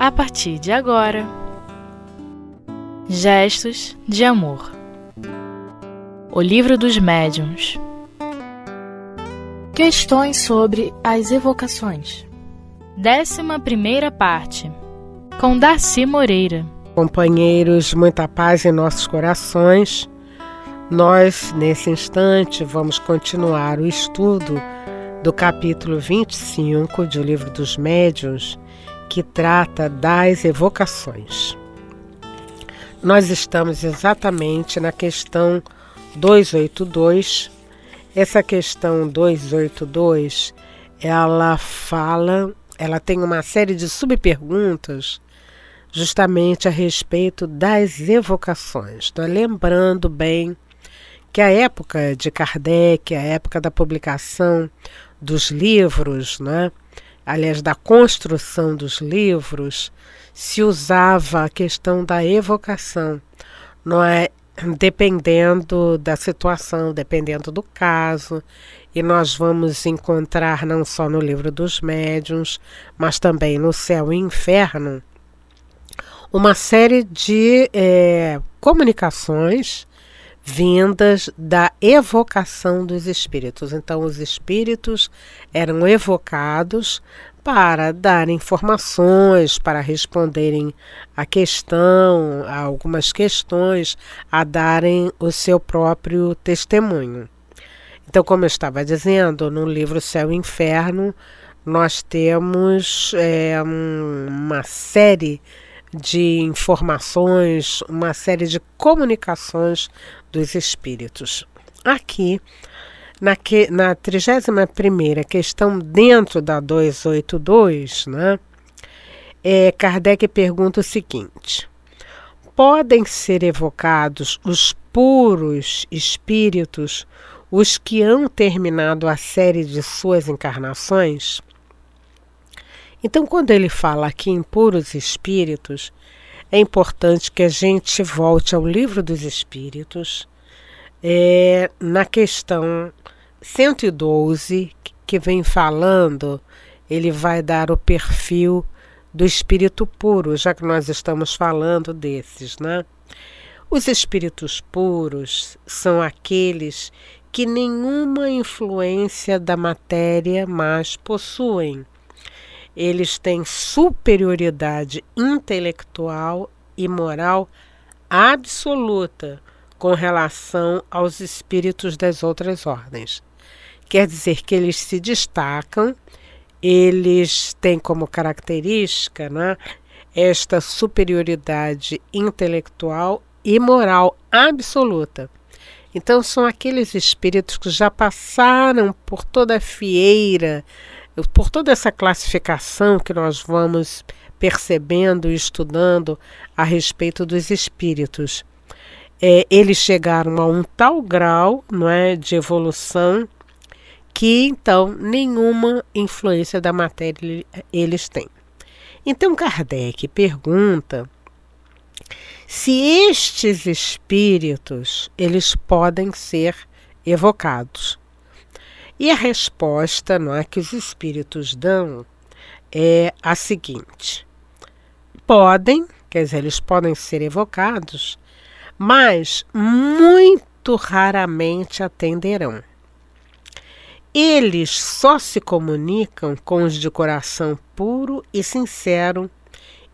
a partir de agora. Gestos de Amor O Livro dos Médiuns Questões sobre as evocações. Décima primeira parte Com Darcy Moreira Companheiros, muita paz em nossos corações. Nós, nesse instante, vamos continuar o estudo do capítulo 25 do Livro dos Médiuns, que trata das evocações. Nós estamos exatamente na questão 282. Essa questão 282, ela fala, ela tem uma série de subperguntas justamente a respeito das evocações. Estou lembrando bem que a época de Kardec, a época da publicação dos livros, né? Aliás, da construção dos livros, se usava a questão da evocação, não é? Dependendo da situação, dependendo do caso, e nós vamos encontrar não só no livro dos médiuns, mas também no céu e inferno, uma série de é, comunicações vindas da evocação dos espíritos. Então, os espíritos eram evocados para dar informações, para responderem a questão, a algumas questões, a darem o seu próprio testemunho. Então, como eu estava dizendo, no livro Céu e Inferno, nós temos é, uma série de informações, uma série de comunicações dos espíritos. Aqui, na, que, na 31 questão, dentro da 282, né, é, Kardec pergunta o seguinte: podem ser evocados os puros espíritos, os que han terminado a série de suas encarnações? Então, quando ele fala aqui em puros espíritos, é importante que a gente volte ao livro dos Espíritos, é, na questão 112, que vem falando, ele vai dar o perfil do espírito puro, já que nós estamos falando desses, né? Os espíritos puros são aqueles que nenhuma influência da matéria mais possuem eles têm superioridade intelectual e moral absoluta com relação aos espíritos das outras ordens. Quer dizer que eles se destacam, eles têm como característica né, esta superioridade intelectual e moral absoluta. Então, são aqueles espíritos que já passaram por toda a fieira por toda essa classificação que nós vamos percebendo e estudando a respeito dos espíritos. É, eles chegaram a um tal grau não é, de evolução que então nenhuma influência da matéria eles têm. Então Kardec pergunta se estes espíritos eles podem ser evocados. E a resposta não é, que os espíritos dão é a seguinte: podem, quer dizer, eles podem ser evocados, mas muito raramente atenderão. Eles só se comunicam com os de coração puro e sincero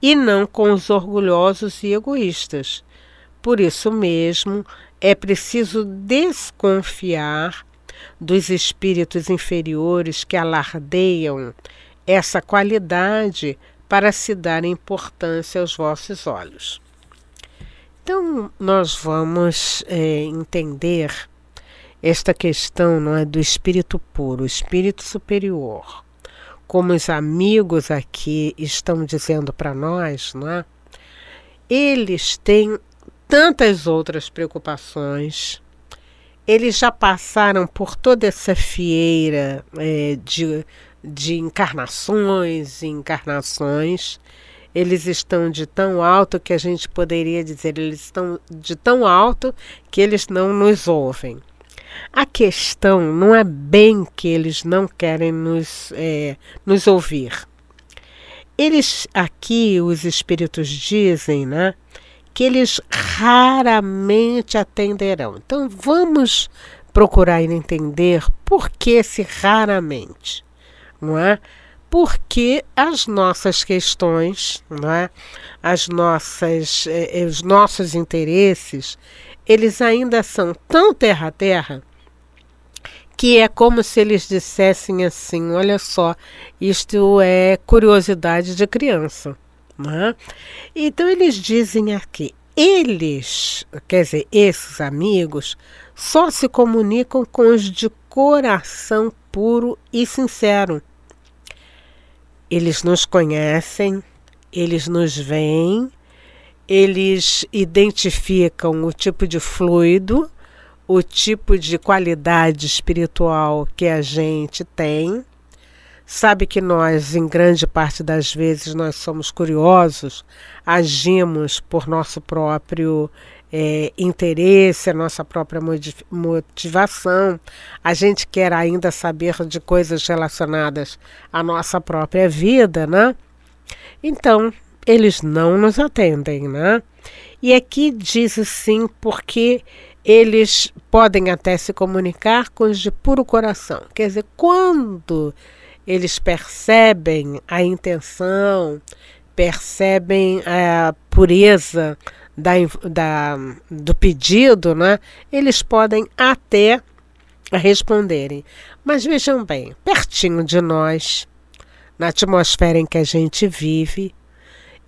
e não com os orgulhosos e egoístas. Por isso mesmo, é preciso desconfiar dos espíritos inferiores que alardeiam essa qualidade para se dar importância aos vossos olhos. Então, nós vamos é, entender esta questão não é, do espírito puro, espírito superior. Como os amigos aqui estão dizendo para nós, não é? eles têm tantas outras preocupações eles já passaram por toda essa fieira é, de, de encarnações e encarnações. Eles estão de tão alto que a gente poderia dizer, eles estão de tão alto que eles não nos ouvem. A questão não é bem que eles não querem nos, é, nos ouvir. eles aqui, os espíritos dizem, né? Que eles raramente atenderão. Então vamos procurar entender por que esse raramente, não é? Porque as nossas questões, não é? As nossas, eh, os nossos interesses, eles ainda são tão terra a terra que é como se eles dissessem assim: olha só, isto é curiosidade de criança. Né? Então eles dizem aqui: eles, quer dizer, esses amigos, só se comunicam com os de coração puro e sincero. Eles nos conhecem, eles nos veem, eles identificam o tipo de fluido o tipo de qualidade espiritual que a gente tem. Sabe que nós, em grande parte das vezes, nós somos curiosos, agimos por nosso próprio é, interesse, a nossa própria motivação. A gente quer ainda saber de coisas relacionadas à nossa própria vida, né? Então, eles não nos atendem, né? E aqui diz assim, porque eles podem até se comunicar com os de puro coração. Quer dizer, quando eles percebem a intenção, percebem a pureza da, da, do pedido, né, eles podem até responderem. Mas vejam bem, pertinho de nós, na atmosfera em que a gente vive,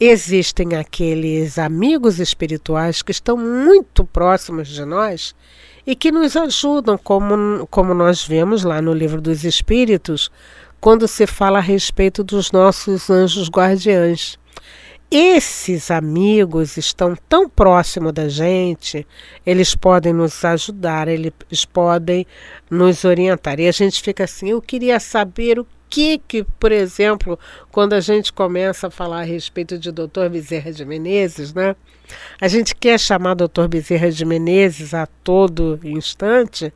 existem aqueles amigos espirituais que estão muito próximos de nós e que nos ajudam, como, como nós vemos lá no Livro dos Espíritos, quando se fala a respeito dos nossos anjos guardiães. Esses amigos estão tão próximo da gente, eles podem nos ajudar, eles podem nos orientar. E a gente fica assim: eu queria saber o que que, por exemplo, quando a gente começa a falar a respeito de Dr. Bezerra de Menezes, né? A gente quer chamar Dr. Bezerra de Menezes a todo instante.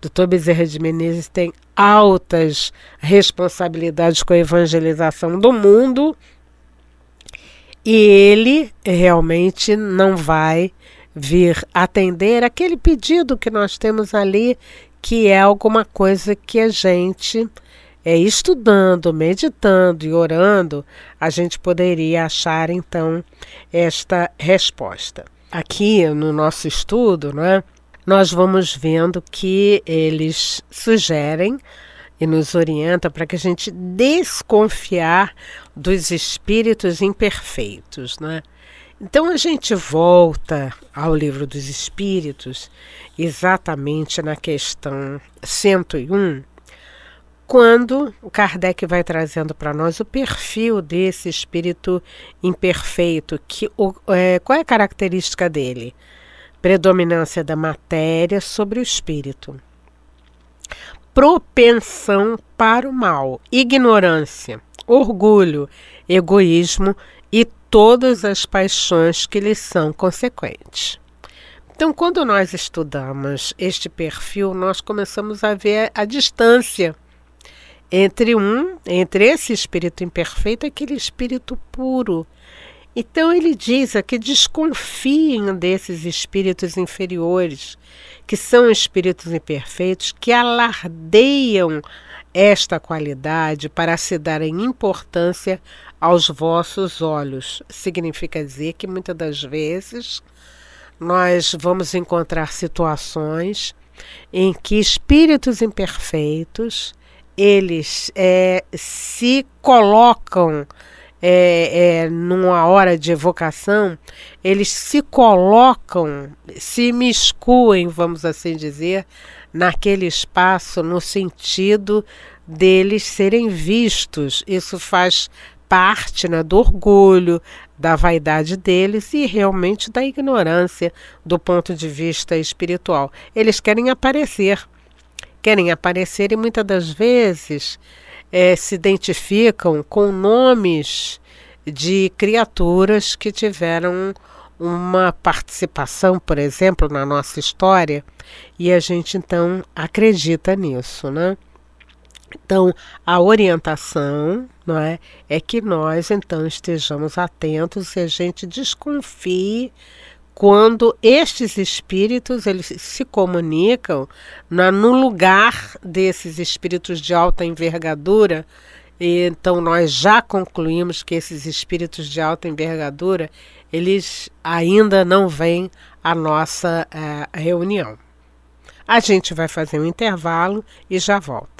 Dr. Bezerra de Menezes tem altas responsabilidades com a evangelização do mundo e ele realmente não vai vir atender aquele pedido que nós temos ali, que é alguma coisa que a gente é, estudando, meditando e orando, a gente poderia achar então esta resposta. Aqui no nosso estudo, né, nós vamos vendo que eles sugerem e nos orientam para que a gente desconfiar dos espíritos imperfeitos, né? Então a gente volta ao livro dos espíritos exatamente na questão 101, quando o Kardec vai trazendo para nós o perfil desse espírito imperfeito, que, é, qual é a característica dele? Predominância da matéria sobre o espírito. Propensão para o mal, ignorância, orgulho, egoísmo e todas as paixões que lhe são consequentes. Então, quando nós estudamos este perfil, nós começamos a ver a distância entre um, entre esse espírito imperfeito e aquele espírito puro. Então ele diz que desconfiem desses espíritos inferiores, que são espíritos imperfeitos, que alardeiam esta qualidade para se darem importância aos vossos olhos. Significa dizer que muitas das vezes nós vamos encontrar situações em que espíritos imperfeitos eles é, se colocam é, é, numa hora de evocação, eles se colocam, se miscuem, vamos assim dizer, naquele espaço no sentido deles serem vistos. Isso faz parte né, do orgulho, da vaidade deles e realmente da ignorância do ponto de vista espiritual. Eles querem aparecer querem aparecer e muitas das vezes é, se identificam com nomes de criaturas que tiveram uma participação, por exemplo, na nossa história, e a gente então acredita nisso, né? Então, a orientação não é? É que nós então estejamos atentos e a gente desconfie quando estes espíritos eles se comunicam na, no lugar desses espíritos de alta envergadura. Então nós já concluímos que esses espíritos de alta envergadura eles ainda não vêm à nossa uh, reunião. A gente vai fazer um intervalo e já volta.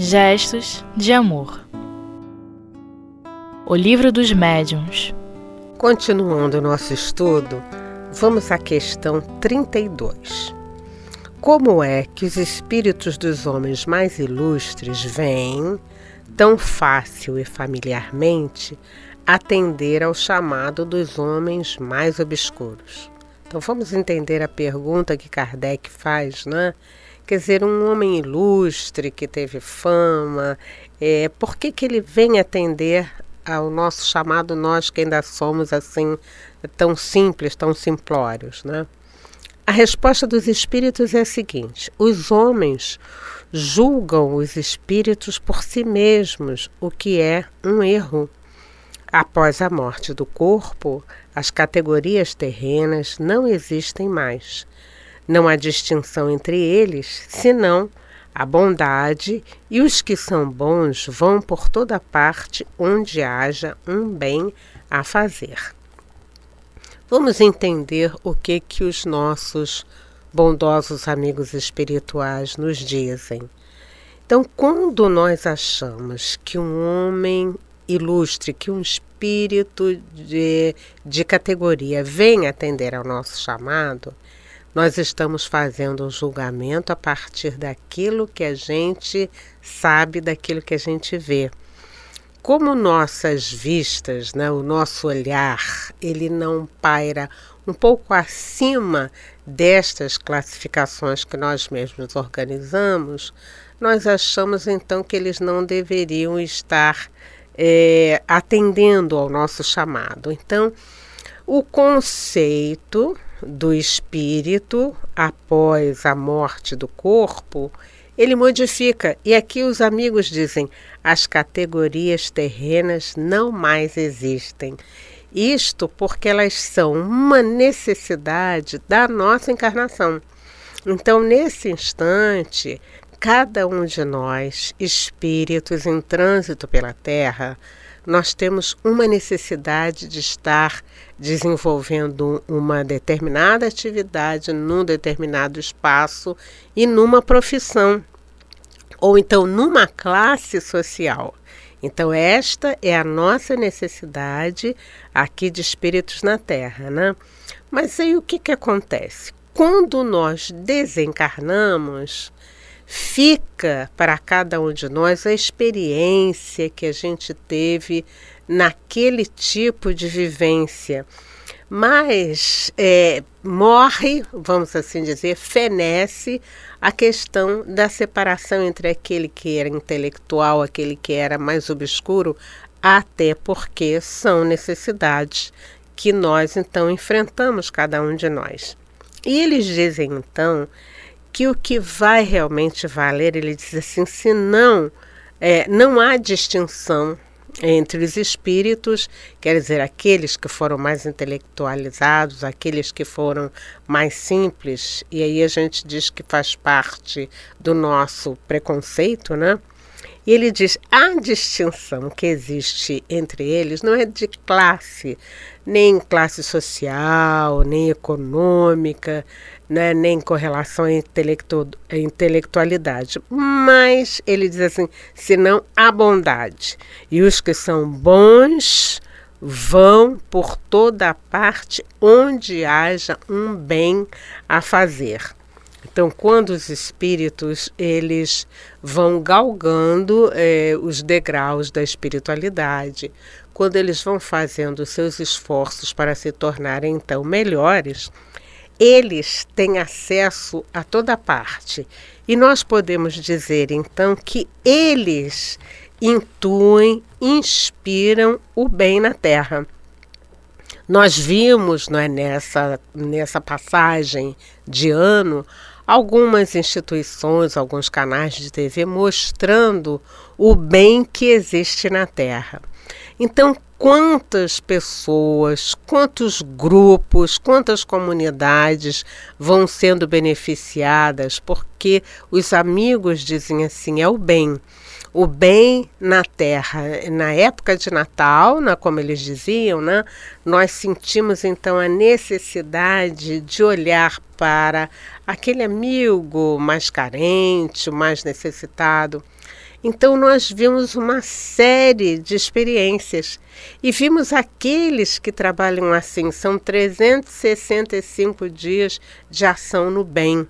Gestos de Amor O Livro dos Médiuns Continuando nosso estudo, vamos à questão 32. Como é que os espíritos dos homens mais ilustres vêm, tão fácil e familiarmente, atender ao chamado dos homens mais obscuros? Então vamos entender a pergunta que Kardec faz, né? Quer dizer, um homem ilustre que teve fama, é, por que, que ele vem atender ao nosso chamado, nós que ainda somos assim, tão simples, tão simplórios, né? A resposta dos espíritos é a seguinte: os homens julgam os espíritos por si mesmos, o que é um erro. Após a morte do corpo, as categorias terrenas não existem mais. Não há distinção entre eles, senão a bondade, e os que são bons vão por toda parte onde haja um bem a fazer. Vamos entender o que que os nossos bondosos amigos espirituais nos dizem. Então, quando nós achamos que um homem ilustre, que um espírito de, de categoria vem atender ao nosso chamado, nós estamos fazendo um julgamento a partir daquilo que a gente sabe, daquilo que a gente vê. Como nossas vistas, né, o nosso olhar, ele não paira um pouco acima destas classificações que nós mesmos organizamos, nós achamos então que eles não deveriam estar é, atendendo ao nosso chamado. Então, o conceito do espírito após a morte do corpo, ele modifica. E aqui os amigos dizem: as categorias terrenas não mais existem. Isto porque elas são uma necessidade da nossa encarnação. Então, nesse instante, cada um de nós, espíritos em trânsito pela Terra, nós temos uma necessidade de estar desenvolvendo uma determinada atividade num determinado espaço e numa profissão, ou então numa classe social. Então, esta é a nossa necessidade aqui de espíritos na Terra, né? Mas aí o que, que acontece? Quando nós desencarnamos, fica para cada um de nós a experiência que a gente teve naquele tipo de vivência. Mas é, morre, vamos assim dizer, fenece a questão da separação entre aquele que era intelectual, aquele que era mais obscuro, até porque são necessidades que nós então enfrentamos, cada um de nós. E eles dizem então que o que vai realmente valer, ele diz assim, se não, é, não há distinção entre os espíritos, quer dizer, aqueles que foram mais intelectualizados, aqueles que foram mais simples, e aí a gente diz que faz parte do nosso preconceito, né? E ele diz: a distinção que existe entre eles não é de classe, nem classe social, nem econômica, né, nem com relação à intelectu intelectualidade. Mas ele diz assim: senão a bondade. E os que são bons vão por toda parte onde haja um bem a fazer. Então, quando os espíritos eles vão galgando eh, os degraus da espiritualidade, quando eles vão fazendo seus esforços para se tornarem então melhores, eles têm acesso a toda parte. E nós podemos dizer então que eles intuem, inspiram o bem na terra. Nós vimos não é, nessa, nessa passagem de ano algumas instituições, alguns canais de TV mostrando o bem que existe na Terra. Então, quantas pessoas, quantos grupos, quantas comunidades vão sendo beneficiadas porque os amigos dizem assim: é o bem. O bem na terra. Na época de Natal, né, como eles diziam, né, nós sentimos então a necessidade de olhar para aquele amigo mais carente, mais necessitado então nós vimos uma série de experiências. E vimos aqueles que trabalham assim, são 365 dias de ação no bem.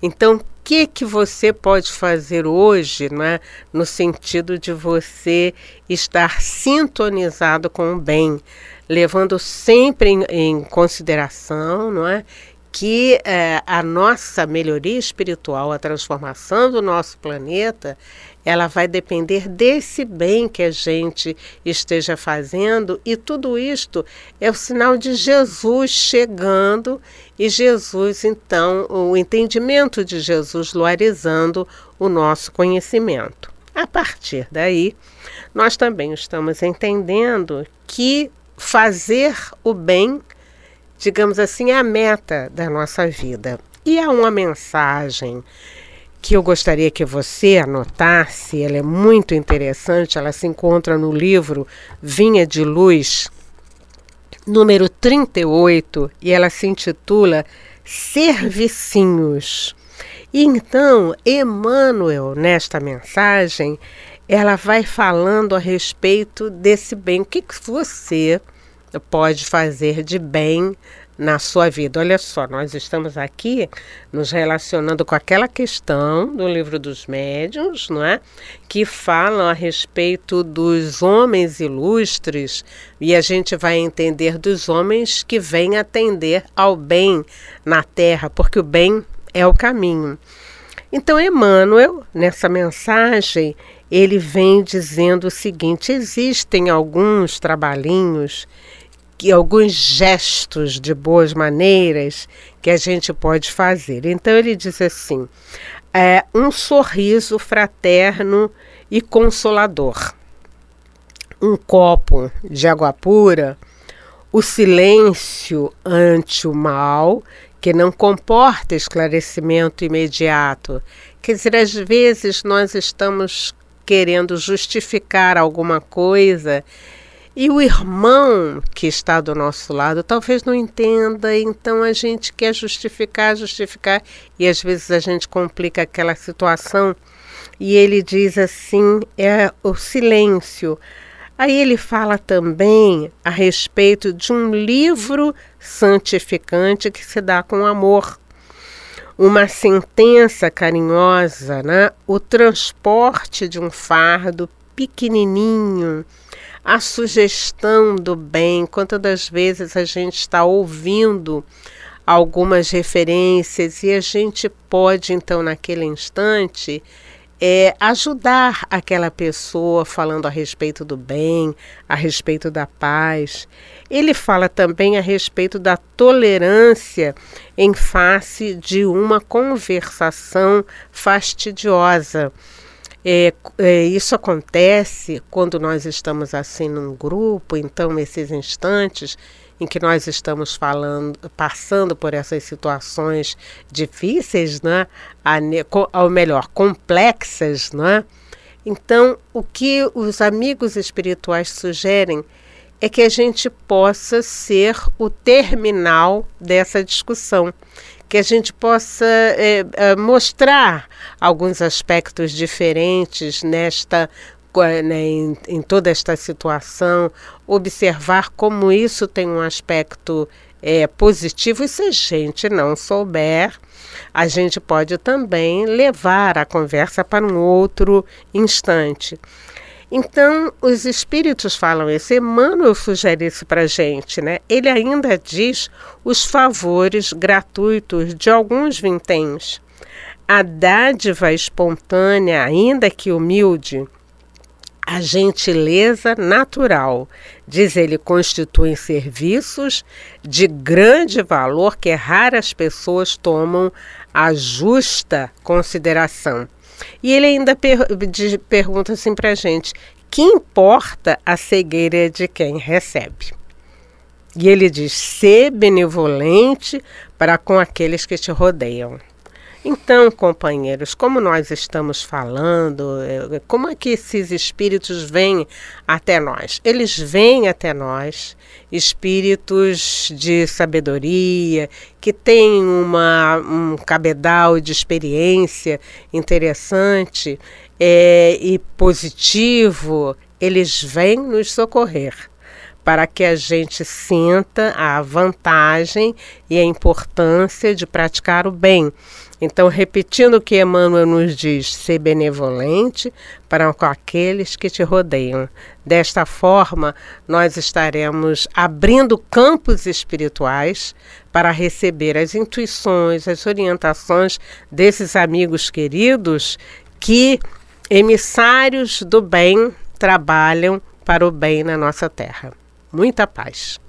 Então, o que que você pode fazer hoje, né, no sentido de você estar sintonizado com o bem, levando sempre em, em consideração, não é, que é, a nossa melhoria espiritual, a transformação do nosso planeta, ela vai depender desse bem que a gente esteja fazendo, e tudo isto é o sinal de Jesus chegando e Jesus, então, o entendimento de Jesus luarizando o nosso conhecimento. A partir daí, nós também estamos entendendo que fazer o bem, digamos assim, é a meta da nossa vida. E há uma mensagem que eu gostaria que você anotasse, ela é muito interessante, ela se encontra no livro Vinha de Luz, número 38, e ela se intitula Servicinhos. E então, Emmanuel, nesta mensagem, ela vai falando a respeito desse bem. O que, que você pode fazer de bem na sua vida. Olha só, nós estamos aqui nos relacionando com aquela questão do livro dos médiuns, não é? Que falam a respeito dos homens ilustres e a gente vai entender dos homens que vêm atender ao bem na terra, porque o bem é o caminho. Então, Emmanuel, nessa mensagem, ele vem dizendo o seguinte: existem alguns trabalhinhos que alguns gestos de boas maneiras que a gente pode fazer. Então ele diz assim: é, um sorriso fraterno e consolador, um copo de água pura, o silêncio ante o mal, que não comporta esclarecimento imediato. Quer dizer, às vezes nós estamos querendo justificar alguma coisa e o irmão que está do nosso lado talvez não entenda, então a gente quer justificar, justificar, e às vezes a gente complica aquela situação. E ele diz assim: é o silêncio. Aí ele fala também a respeito de um livro santificante que se dá com amor. Uma sentença carinhosa, né? o transporte de um fardo pequenininho a sugestão do bem, quantas das vezes a gente está ouvindo algumas referências e a gente pode, então, naquele instante, é, ajudar aquela pessoa falando a respeito do bem, a respeito da paz. Ele fala também a respeito da tolerância em face de uma conversação fastidiosa. É, é, isso acontece quando nós estamos assim num grupo, então esses instantes em que nós estamos falando, passando por essas situações difíceis, né? ou melhor, complexas, né? Então, o que os amigos espirituais sugerem é que a gente possa ser o terminal dessa discussão que a gente possa é, é, mostrar alguns aspectos diferentes nesta né, em, em, toda esta situação, observar como isso tem um aspecto é, positivo e se a gente não souber, a gente pode também levar a conversa para um outro instante. Então, os espíritos falam isso. Emmanuel sugere isso para a gente, né? Ele ainda diz os favores gratuitos de alguns vinténs. A dádiva espontânea, ainda que humilde, A gentileza natural, diz ele, constitui serviços de grande valor que raras pessoas tomam a justa consideração. E ele ainda per pergunta assim para a gente: que importa a cegueira de quem recebe? E ele diz: ser benevolente para com aqueles que te rodeiam. Então, companheiros, como nós estamos falando, é, como é que esses espíritos vêm até nós? Eles vêm até nós, espíritos de sabedoria, que têm uma, um cabedal de experiência interessante é, e positivo, eles vêm nos socorrer para que a gente sinta a vantagem e a importância de praticar o bem. Então, repetindo o que Emmanuel nos diz, ser benevolente para com aqueles que te rodeiam. Desta forma, nós estaremos abrindo campos espirituais para receber as intuições, as orientações desses amigos queridos que, emissários do bem, trabalham para o bem na nossa terra. Muita paz.